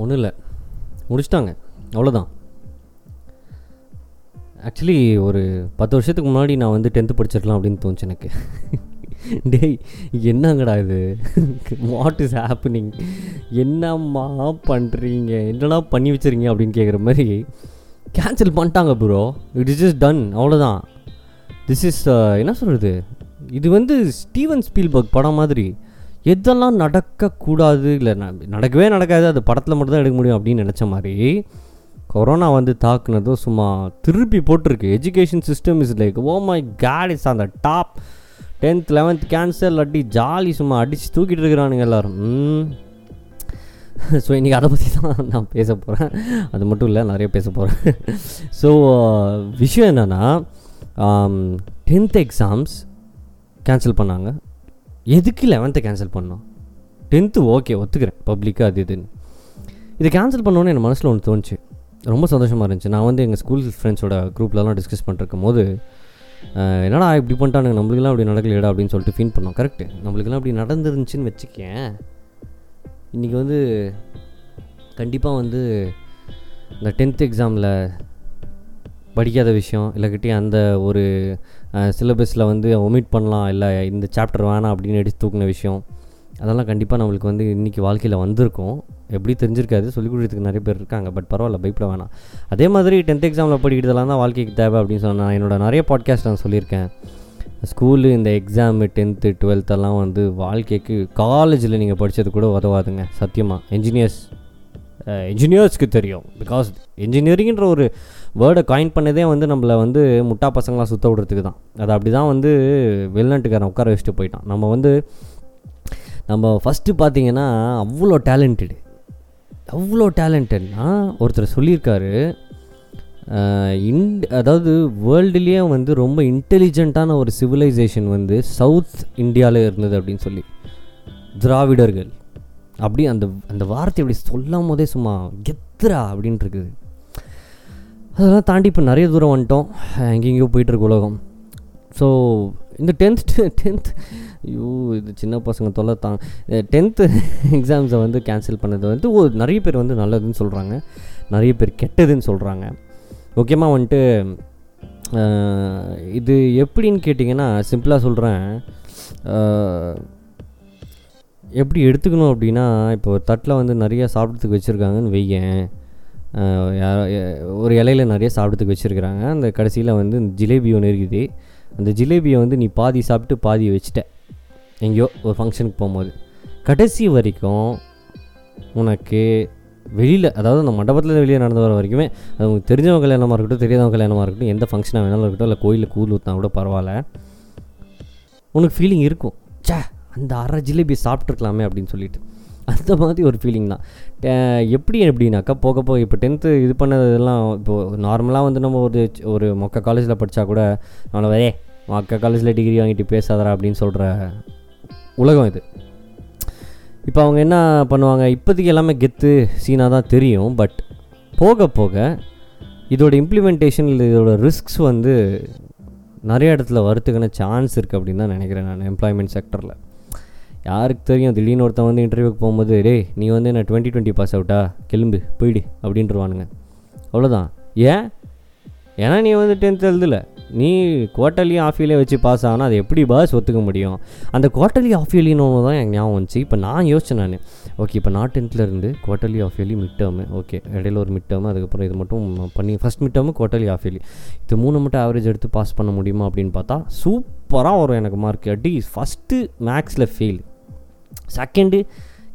ஒன்றும் இல்லை. முடிச்சிட்டாங்க. அவ்வளோதான் ஆக்சுவலி ஒரு பத்து வருஷத்துக்கு முன்னாடி நான் வந்து டென்த்து படிச்சிருக்கலாம் அப்படின்னு தோணுச்சு எனக்கு. டேய் என்னங்கடா இது? வாட் இஸ் ஹேப்பனிங் என்னம்மா பண்ணுறீங்க என்னடா பண்ணி வச்சுருங்க அப்படின்னு கேட்குற மாதிரி கேன்சல் பண்ணிட்டாங்க bro it is just done அவ்வளோதான் திஸ் இஸ் என்ன சொல்கிறது இது வந்து ஸ்டீவன் ஸ்பீல்பர்க் படம் மாதிரி. எதெல்லாம் நடக்கக்கூடாது? இல்லை நடக்கவே நடக்காது. அது படத்தில் மட்டும் தான் எடுக்க முடியும் அப்படின்னு நினச்ச மாதிரி கொரோனா வந்து தாக்குனதும் சும்மா திருப்பி போட்டிருக்கு. Education system is like oh my god is அந்த டாப் டென்த் லெவன்த் கேன்சர் இல்லாட்டி ஜாலி சும்மா அடித்து தூக்கிட்டு இருக்கிறானுங்க எல்லாரும். ஸோ இன்றைக்கி அதை பற்றி தான் நான் பேச போகிறேன் அது மட்டும் இல்லை நிறைய பேச போகிறேன் ஸோ விஷயம் என்னென்னா டென்த் எக்ஸாம்ஸ் கேன்சல் பண்ணாங்க. எதுக்கு லெவன்த்தை கேன்சல் பண்ணோம் டென்த்து ஓகே ஒத்துக்கிறேன். பப்ளிக்காக அது இதுன்னு. இதை கேன்சல் பண்ணோன்னே என் மனசில் ஒன்று தோணுச்சு. ரொம்ப சந்தோஷமாக இருந்துச்சு. நான் வந்து எங்கள் ஸ்கூல் ஃப்ரெண்ட்ஸோட குரூப்லலாம் டிஸ்கஸ் பண்ணிருக்கும் போது என்னடா இப்படி பண்ணிட்டானுங்க? நம்மளுக்கெல்லாம் அப்படி நடக்கலையடா? அப்படின்னு சொல்லிட்டு ஃபீல் பண்ணோம். கரெக்டு நம்மளுக்குலாம் அப்படி நடந்துருந்துச்சின்னு வச்சுக்கேன். இன்றைக்கி வந்து கண்டிப்பாக வந்து இந்த டென்த் எக்ஸாமில் படிக்காத விஷயம் இல்லைக்கிட்டே அந்த ஒரு சிலபஸில் வந்து ஒமிட் பண்ணலாம் இல்லை இந்த சாப்டர் வேணாம் அப்படின்னு எடுத்து தூக்கின விஷயம். அதெல்லாம் கண்டிப்பாக நம்மளுக்கு வந்து இன்றைக்கி வாழ்க்கையில் வந்திருக்கும். எப்படி தெரிஞ்சிருக்காது சொல்லிக் கொடுக்கறதுக்கு நிறைய பேர் இருக்காங்க பட் பரவாயில்ல பயப்பட வேணாம். அதே மாதிரி டென்த் எக்ஸாமில் படிக்கிறதெல்லாம் தான் வாழ்க்கைக்கு தேவை அப்படின்னு சொன்னால் நான் என்னோட நிறைய பாட்காஸ்ட் நான் சொல்லியிருக்கேன். ஸ்கூலு இந்த எக்ஸாமு டென்த்து டுவெல்த்தெல்லாம் வந்து வாழ்க்கைக்கு காலேஜில் நீங்கள் படித்தது கூட உதவாதுங்க சத்தியமாக என்ஜினியர்ஸ் இன்ஜினியர்ஸ்க்கு தெரியும். பிகாஸ் இன்ஜினியரிங்ன்ற ஒரு வேர்டை காயின் பண்ணதே வந்து நம்மளை வந்து முட்டா பசங்களாம் சுத்த விடுறதுக்கு தான். அது அப்படி தான் வந்து வெளிநாட்டுக்காரன் உட்கார வச்சுட்டு போயிட்டான். நம்ம வந்து நம்ம ஃபஸ்ட்டு பார்த்தீங்கன்னா அவ்வளோ டேலண்டடு அவ்வளோ டேலண்டட்னா ஒருத்தர் சொல்லியிருக்காரு. இண்ட் அதாவது வேர்ல்டுலேயே வந்து ரொம்ப இன்டெலிஜென்ட்டான ஒரு சிவிலைசேஷன் வந்து சவுத் இந்தியாவில் இருந்தது அப்படின்னு சொல்லி. திராவிடர்கள். அப்படி அந்த அந்த வார்த்தை அப்படி சொல்லும் போதே சும்மா கெத்துரா அப்படின்ட்டு இருக்குது அதெல்லாம் தாண்டி இப்போ நிறைய தூரம் வந்துட்டோம். எங்கெங்கேயோ போயிட்டுருக்கு உலகம். ஸோ இந்த டென்த் டென்த் ஐயோ இது சின்ன பசங்க தொல்லை தான். டென்த்து எக்ஸாம்ஸை வந்து கேன்சல் பண்ணது வந்து ஓ நிறைய பேர் வந்து நல்லதுன்னு சொல்கிறாங்க நிறைய பேர் கெட்டதுன்னு சொல்கிறாங்க முக்கியமாக வந்துட்டு இது எப்படின்னு கேட்டிங்கன்னா சிம்பிளாக சொல்கிறேன் எப்படி எடுத்துக்கணும் அப்படின்னா இப்போ ஒரு தட்டில் வந்து நிறையா சாப்பிட்றதுக்கு வச்சுருக்காங்கன்னு வையேன். ஒரு இலையில நிறைய சாப்பிட்றதுக்கு வச்சுருக்குறாங்க. அந்த கடைசியில் வந்து இந்த ஜிலேபி ஒன்று இருக்குது. அந்த ஜிலேபியை வந்து நீ பாதி சாப்பிட்டு பாதி வச்சுட்ட. எங்கேயோ ஒரு ஃபங்க்ஷனுக்கு போகும்போது. கடைசி வரைக்கும் உனக்கு வெளியில் அதாவது அந்த மண்டபத்தில் வெளியே நடந்து வர வரைக்குமே அது உங்களுக்கு தெரிஞ்சவங்க கல்யாணமாக இருக்கட்டும் தெரியாதவங்க கல்யாணமாக இருக்கட்டும் எந்த ஃபங்க்ஷனாக வேணாலும் இருக்கட்டும் இல்லை கோயிலில் கூழ் ஊற்றினா கூட பரவாயில்ல. உனக்கு ஃபீலிங் இருக்கும். ச்சே அந்த அரை ஜிலேபி சாப்பிட்ருக்கலாமே அப்படின்னு சொல்லிட்டு. அந்த மாதிரி ஒரு ஃபீலிங் தான். எப்படி எப்படின்னாக்கா போக போக இப்போ டென்த்து இது பண்ணதெல்லாம் இப்போது நார்மலாக வந்து நம்ம ஒரு ஒரு மொக்க காலேஜில் படித்தா கூட நம்மளை ஏ மொக்க காலேஜில் டிகிரி வாங்கிட்டு பேசாதரா அப்படின்னு சொல்கிற உலகம் இது. இப்போ அவங்க என்ன பண்ணுவாங்க இப்போதைக்கு எல்லாமே கெத்து சீனாக தான் தெரியும் பட் போக போக இதோட இம்ப்ளிமெண்டேஷன் இல்லை இதோட ரிஸ்க்ஸ் வந்து நிறைய இடத்துல வரத்துக்கான சான்ஸ் இருக்குது அப்படின்னு தான் நினைக்கிறேன் நான் எம்ப்ளாய்மெண்ட் செக்டரில் யாருக்கு தெரியும் திடீர்னு ஒருத்தன் வந்து இன்டர்வியூக்கு போகும்போது டே நீ வந்து என்ன டுவெண்ட்டி டுவெண்ட்டி பாஸ் அவுட்டா கிளம்பு போயிடு அப்படின்றவானுங்க. அவ்வளோதான் ஏன்? ஏன்னா நீ வந்து டென்த் எழுதல. நீ குவார்ட்டர்லி ஆஃப் இயர்லி வச்சு பாஸ் ஆனால் அது எப்படி பாஸ் ஒத்துக்க முடியும்? அந்த குவார்ட்டர்லி ஆஃப் இயர்லின்னு ஒன்று தான் எனக்கு ஞாபகம் வந்துச்சு. இப்போ நான் யோசிச்சேன் நான். ஓகே இப்போ நான் டென்த்தில் இருந்து quarterly half yearly mid term okay இடையில ஒரு மிட் டேர்மு அதுக்கப்புறம் இது மட்டும் பண்ணி first mid term quarterly half yearly இது மூணு மட்டும் ஆவரேஜ் எடுத்து பாஸ் பண்ண முடியுமா அப்படின்னு பார்த்தா சூப்பராக வரும் எனக்கு மார்க் அடி ஃபஸ்ட்டு மேக்ஸில் ஃபெயில் செகண்டு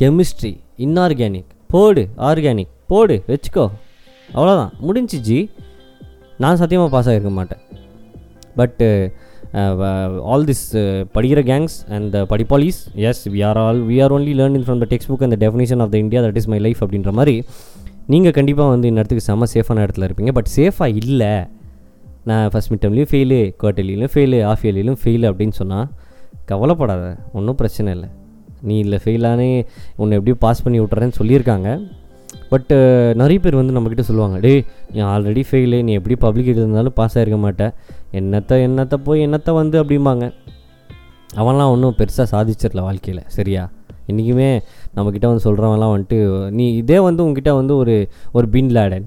கெமிஸ்ட்ரி இன்ஆர்கானிக் போடு ஆர்கானிக் போடு வச்சுக்கோ. அவ்வளோதான் முடிஞ்சிச்சு. நான் சத்தியமாக பாஸ் ஆகிருக்க மாட்டேன். பட்டு ஆல் திஸ் படிக்கிற gangs and the படிப்பாலிஸ் as we are all we are only learning from the text book அந்த definition of the India that is my life அப்படின்ற மாதிரி நீங்கள் கண்டிப்பாக வந்து இந்த இடத்துக்கு செம்ம சேஃபான இடத்துல இருப்பீங்க. பட் சேஃபாக இல்லை. நான் ஃபஸ்ட் மிட் டேர்ம்லேயும் ஃபெயிலு குவார்டர்லியும் ஃபெயிலு ஆஃப் இயர்லியும் ஃபெயிலு அப்படின்னு சொன்னால் கவலைப்படாத. ஒன்றும் பிரச்சனை இல்லை. நீ இல்லை ஃபெயிலானே உன்னை எப்படியும் பாஸ் பண்ணி விட்றேன்னு சொல்லியிருக்காங்க. பட்டு நிறைய பேர் வந்து நம்மக்கிட்ட சொல்லுவாங்க டே நீ ஆல்ரெடி ஃபெயிலு நீ எப்படி பப்ளிக் இருந்தாலும் பாஸ் ஆகிருக்க மாட்டேன் என்னத்தை என்னத்தை போய் என்னத்தை வந்து? அப்படிம்பாங்க. அவன்லாம் ஒன்றும் பெருசாக சாதிச்சிடல வாழ்க்கையில் சரியா? இன்றைக்குமே நம்மக்கிட்ட வந்து சொல்கிறவன்லாம் வந்துட்டு நீ இதே வந்து உங்ககிட்ட வந்து ஒரு ஒரு பின் லேடன்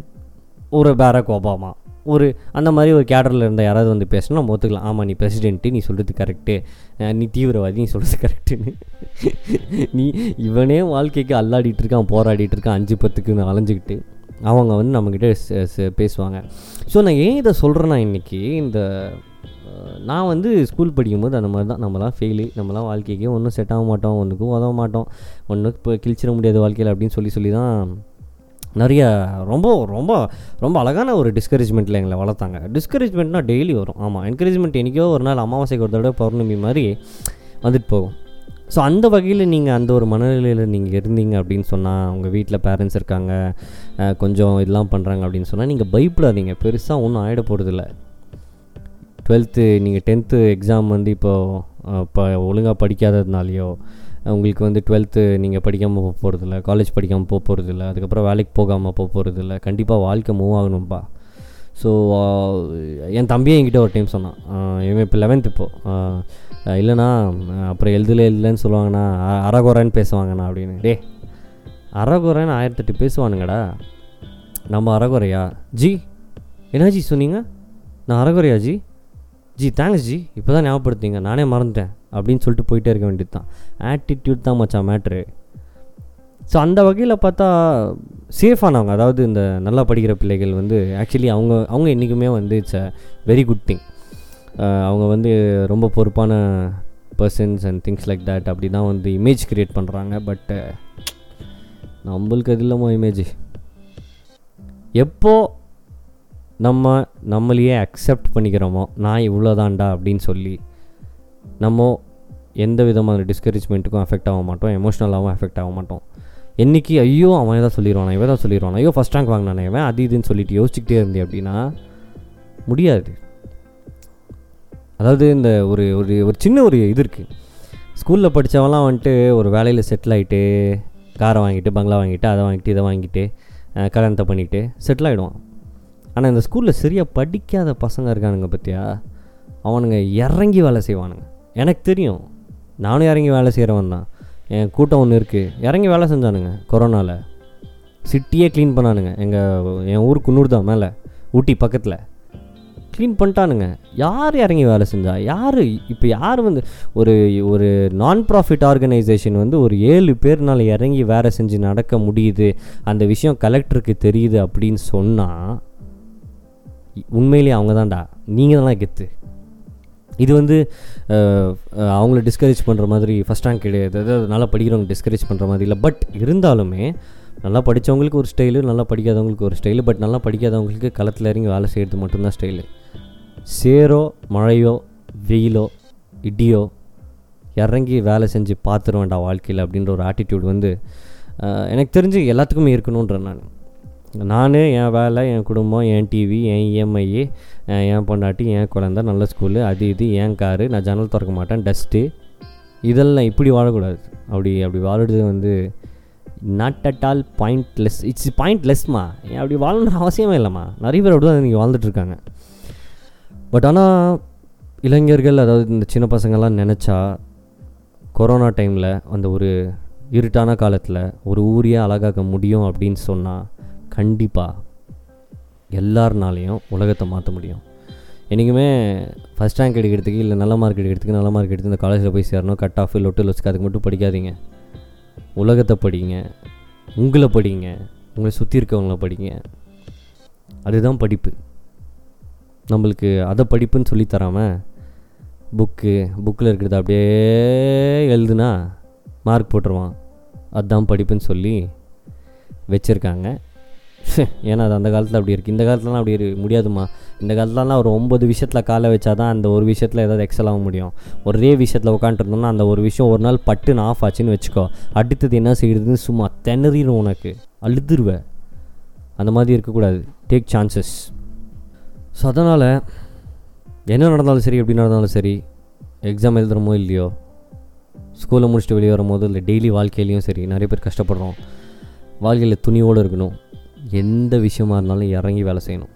ஒரு பேரக் ஒபாமா ஒரு அந்த மாதிரி ஒரு கேடரில் இருந்த யாராவது வந்து பேசணும் நம்ம ஒத்துக்கலாம். ஆமாம் நீ பிரசிடென்ட்டு நீ சொல்கிறது கரெக்டு நீ தீவிரவாதி நீ சொல்கிறது கரெக்டுன்னு நீ இவனே வாழ்க்கைக்கு அல்லாடிட்டு இருக்கான் போராடிட்டு இருக்கான் அஞ்சு பத்துக்குன்னு அலைஞ்சிக்கிட்டு அவங்க வந்து நம்மக்கிட்ட பேசுவாங்க. ஸோ நான் ஏன் இதை சொல்கிறேன்னா இன்றைக்கி இந்த நான் வந்து ஸ்கூல் படிக்கும்போது அந்த மாதிரி தான். நம்மலாம் ஃபெயிலு நம்மலாம் வாழ்க்கைக்கு ஒன்றும் செட் ஆக மாட்டோம் ஒன்றுக்கும் உதவ மாட்டோம். ஒன்றும் இப்போ கிழிச்சிட முடியாது வாழ்க்கையில் அப்படின்னு சொல்லி சொல்லி தான் நிறைய ரொம்ப ரொம்ப ரொம்ப அழகான ஒரு டிஸ்கரேஜ்மெண்ட்டில் எங்களை வளர்த்தாங்க. டிஸ்கரேஜ்மெண்ட்னா டெய்லி வரும். ஆமாம் என்கரேஜ்மெண்ட் என்றைக்கோ ஒரு நாள் அமாவாசைக்கு ஒரு தடவை பௌர்ணமி மாதிரி வந்துட்டு போகும். ஸோ அந்த வகையில் நீங்கள் அந்த ஒரு மனநிலையில் நீங்கள் இருந்தீங்க அப்படின்னு சொன்னால் உங்கள் வீட்டில் பேரண்ட்ஸ் இருக்காங்க கொஞ்சம் இதெல்லாம் பண்ணுறாங்க அப்படின்னு சொன்னால் நீங்கள் பயப்படாதீங்க. பெருசாக ஒன்றும் ஆகிட போகிறதில்ல டுவெல்த்து நீங்கள் டென்த்து எக்ஸாம் வந்து இப்போது இப்போ ஒழுங்காக படிக்காததுனாலையோ உங்களுக்கு வந்து டுவெல்த்து நீங்கள் படிக்காமல் போக போகிறதில்ல காலேஜ் படிக்காமல் போக போகிறதில்ல அதுக்கப்புறம் வேலைக்கு போகாமல் போக போகிறதில்ல கண்டிப்பாக வாழ்க்கை மூவ் ஆகணும்ப்பா ஸோ என் தம்பியே என்கிட்ட ஒரு டைம் சொன்னான். இவன் இப்போ லெவன்த் இப்போது இல்லைண்ணா அப்புறம் எழுதல இல்லைன்னு சொல்லுவாங்கண்ணா அ- அறகுறைன்னு பேசுவாங்கண்ணா அப்படின்னு. டே அறகுறைன்னு ஆயிரத்தெட்டு பேசுவானுங்கடா. நம்ம அறகுறையா? ஜி என்ன ஜி சொன்னீங்க? நான் அறகுறையா ஜி? ஜி தேங்க்ஸ் ஜி. இப்போ தான் ஞாபகப்படுத்திங்க. நானே மறந்துட்டேன். அப்படின்னு சொல்லிட்டு போயிட்டே இருக்க வேண்டியது தான் ஆட்டிடியூட் தான் மச்சான் மேட்ரு ஸோ அந்த வகையில் பார்த்தா சேஃபானவங்க அதாவது இந்த நல்லா படிக்கிற பிள்ளைகள் வந்து ஆக்சுவலி அவங்க அவங்க என்றைக்குமே வந்து it's a very good thing அவங்க வந்து ரொம்ப பொறுப்பான persons and things like that அப்படி தான் வந்து இமேஜ் க்ரியேட் பண்ணுறாங்க பட்டு நம்மளுக்கு அது இல்லாமல் இமேஜ் எப்போ நம்ம நம்மளையே அக்செப்ட் பண்ணிக்கிறோமோ நான் இவ்வளோதான்டா அப்படின்னு சொல்லி நம்ம எந்த விதமான டிஸ்கரேஜ்மெண்ட்டுக்கும் அஃபெக்ட் ஆக மாட்டோம் எமோஷ்னலாகவும் அஃபெக்ட் ஆக மாட்டோம். என்றைக்கு ஐயோ அவன் ஏதாவது சொல்லிடுவானா இவன் தான் சொல்லிடுவானா ஐயோ ஃபஸ்ட் ரேங்க் வாங்கினானே இவன் அது இதுன்னு சொல்லிட்டு யோசிச்சுக்கிட்டே இருந்தே அப்படின்னா முடியாது. அதாவது இந்த ஒரு ஒரு ஒரு சின்ன ஒரு இது இருக்குது ஸ்கூலில் படித்தவெல்லாம் வந்துட்டு ஒரு வேலையில் செட்டில் ஆகிட்டு காரை வாங்கிட்டு பங்களா வாங்கிட்டு அதை வாங்கிட்டு இதை வாங்கிட்டு கல்யாணத்தை பண்ணிவிட்டு செட்டில் ஆகிடுவான் ஆனால் இந்த ஸ்கூலில் சரியாக படிக்காத பசங்க இருக்கானுங்க பற்றியா அவனுங்க இறங்கி வேலை செய்வானுங்க. எனக்கு தெரியும். நானும் இறங்கி வேலை செய்கிறவன் தான். என் கூட்டம் ஒன்று இருக்குது இறங்கி வேலை செஞ்சானுங்க கொரோனாவில் சிட்டியே க்ளீன் பண்ணானுங்க. எங்கள் என் ஊர் குன்னூர் தான் மேலே. ஊட்டி பக்கத்தில். க்ளீன் பண்ணிட்டானுங்க. யார் இறங்கி வேலை செஞ்சா? யார்? இப்போ யார் வந்து ஒரு ஒரு நான் ப்ராஃபிட் ஆர்கனைசேஷன் வந்து ஒரு ஏழு பேர்னால இறங்கி வேலை செஞ்சு நடக்க முடியுது. அந்த விஷயம் கலெக்டருக்கு தெரியுது அப்படின்னு சொன்னால் உண்மையிலேயே அவங்க தான்டா நீங்கள் தான் கெத்து. இது வந்து அவங்கள டிஸ்கரேஜ் பண்ணுற மாதிரி ஃபஸ்ட் ரேங்க் கிடையாது. அதாவது நல்லா படிக்கிறவங்க டிஸ்கரேஜ் பண்ணுற மாதிரி இல்லை. பட் இருந்தாலுமே நல்லா படித்தவங்களுக்கு ஒரு ஸ்டைலு நல்லா படிக்காதவங்களுக்கு ஒரு ஸ்டைலு பட் நல்லா படிக்காதவங்களுக்கு களத்தில் இறங்கி வேலை செய்கிறது மட்டும்தான் ஸ்டைலு சேரோ மழையோ வெயிலோ இடியோ இறங்கி வேலை செஞ்சு பார்த்துருவேன்டா வாழ்க்கையில் அப்படின்ற ஒரு ஆட்டிடியூட் வந்து எனக்கு தெரிஞ்சு எல்லாத்துக்குமே இருக்கணுன்றேன் நான். நான் என் வேலை என் குடும்பம் என் டிவி என் இஎம்ஐ என் பொண்டாட்டி என் குழந்த நல்ல ஸ்கூலு அது இது என் காரு நான் ஜன்னல் திறக்க மாட்டேன் டஸ்ட்டு இதெல்லாம் இப்படி வாழக்கூடாது. அப்படி அப்படி வாழுறது வந்து not at all pointless it's பாயிண்ட்லெஸ்மா அப்படி வாழணுன்ற அவசியமே இல்லைம்மா. நிறைய பேர் அப்படி தான் இன்றைக்கி வாழ்ந்துட்டுருக்காங்க பட் ஆனால் இளைஞர்கள் அதாவது இந்த சின்ன பசங்கள்லாம் நினச்சா கொரோனா டைமில் அந்த ஒரு இருட்டான காலத்தில் ஒரு ஊரையே அழகாக்க முடியும் அப்படின்னு சொன்னால் கண்டிப்பாக எல்லாருனாலையும் உலகத்தை மாற்ற முடியும். என்றைக்குமே ஃபஸ்ட் ரேங்க் எடுக்கிறதுக்கு இல்லை நல்ல மார்க் எடுக்கிறதுக்கு நல்ல மார்க் எடுத்து இந்த காலேஜில் போய் சேரணும். கட் ஆஃப் லொட்டு லொச்சுக்கு அதுக்கு மட்டும் படிக்காதீங்க. உலகத்தை படிங்க. உங்களை படிங்க. உங்களை சுற்றி இருக்கவங்கள படிங்க. அதுதான் படிப்பு. நம்மளுக்கு அதை படிப்புன்னு சொல்லி தராமல் புக்கு புக்கில் இருக்கிறத அப்படியே எழுதுனா மார்க் போட்டுருவான். அதுதான் படிப்புன்னு சொல்லி வச்சுருக்காங்க. ஏன்னா அது அந்த காலத்தில் அப்படி இருக்குது இந்த காலத்துலலாம் அப்படி இரு முடியாதுமா இந்த காலத்துலலாம் ஒரு ஒம்பது விஷயத்தில் காலை வச்சா தான் அந்த ஒரு விஷயத்தில் ஏதாவது எக்ஸல் ஆக முடியும். ஒரே விஷயத்தில் உட்காந்துருந்தோம்னா அந்த ஒரு விஷயம் ஒரு நாள் பட்டுன்னு ஆஃப் ஆச்சுன்னு வச்சுக்கோ. அடுத்தது என்ன செய்கிறதுன்னு சும்மா திணறிடும் உனக்கு. அழுதுருவேன் அந்த மாதிரி இருக்கக்கூடாது. டேக் சான்சஸ் ஸோ அதனால் என்ன நடந்தாலும் சரி எப்படி நடந்தாலும் சரி எக்ஸாம் எழுதுகிறோமோ இல்லையோ ஸ்கூலை முடிச்சுட்டு வெளியே வரும்போது இல்லை டெய்லி வாழ்க்கையிலையும் சரி நிறைய பேர் கஷ்டப்படுறோம். வாழ்க்கையில் துணியோடு இருக்கணும். எந்த விஷயமா இருந்தாலும் இறங்கி வேலை செய்யணும்.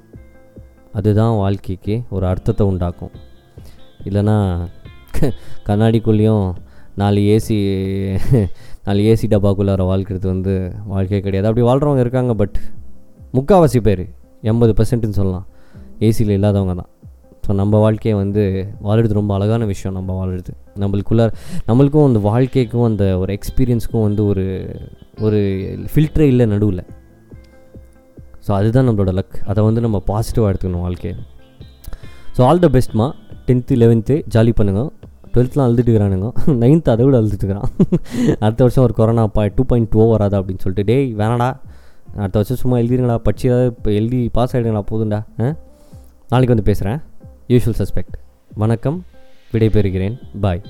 அதுதான் வாழ்க்கைக்கு ஒரு அர்த்தத்தை உண்டாக்கும். இல்லைன்னா கண்ணாடிக்குள்ளேயும் நாலு ஏசி நாலு ஏசி டப்பாக்குள்ளார வாழ்க்கிறது வந்து வாழ்க்கையே கிடையாது. அப்படி வாழ்கிறவங்க இருக்காங்க பட் முக்கால்வாசி பேர் எண்பது பர்சன்ட்டுன்னு சொல்லலாம். ஏசியில் இல்லாதவங்க தான். ஸோ நம்ம வாழ்க்கையை வந்து வாழுறது ரொம்ப அழகான விஷயம் நம்ம வாழுறது. நம்மளுக்குள்ள நம்மளுக்கும் அந்த வாழ்க்கைக்கும் அந்த ஒரு எக்ஸ்பீரியன்ஸுக்கும் வந்து ஒரு ஒரு ஃபில்ட்ரே இல்லை நடுவில். ஸோ அதுதான் நம்மளோட லக் அதை வந்து நம்ம பாசிட்டிவாக எடுத்துக்கணும் வாழ்க்கையை. ஸோ ஆல் த பெஸ்ட்மா டென்த்து லெவன்த்து ஜாலி பண்ணுங்க. டுவெல்த்லாம் அழுதுட்டுக்கிறானுங்க நைன்த்து அதை விட அழுதுட்டுக்கிறான் அடுத்த வருஷம் ஒரு கொரோனா பா டூ பாயிண்ட் டூ வராதா அப்படின்னு சொல்லிட்டு டேய் வேணாடா. அடுத்த வருஷம் சும்மா எழுதிருங்களா படிச்சு ஏதாவது இப்போ எழுதி பாஸ் ஆகிடுங்களா போதும்டா. நாளைக்கு வந்து பேசுகிறேன் யூஷுவல் சஸ்பெக்ட் வணக்கம். விடைபெறுகிறேன். பாய்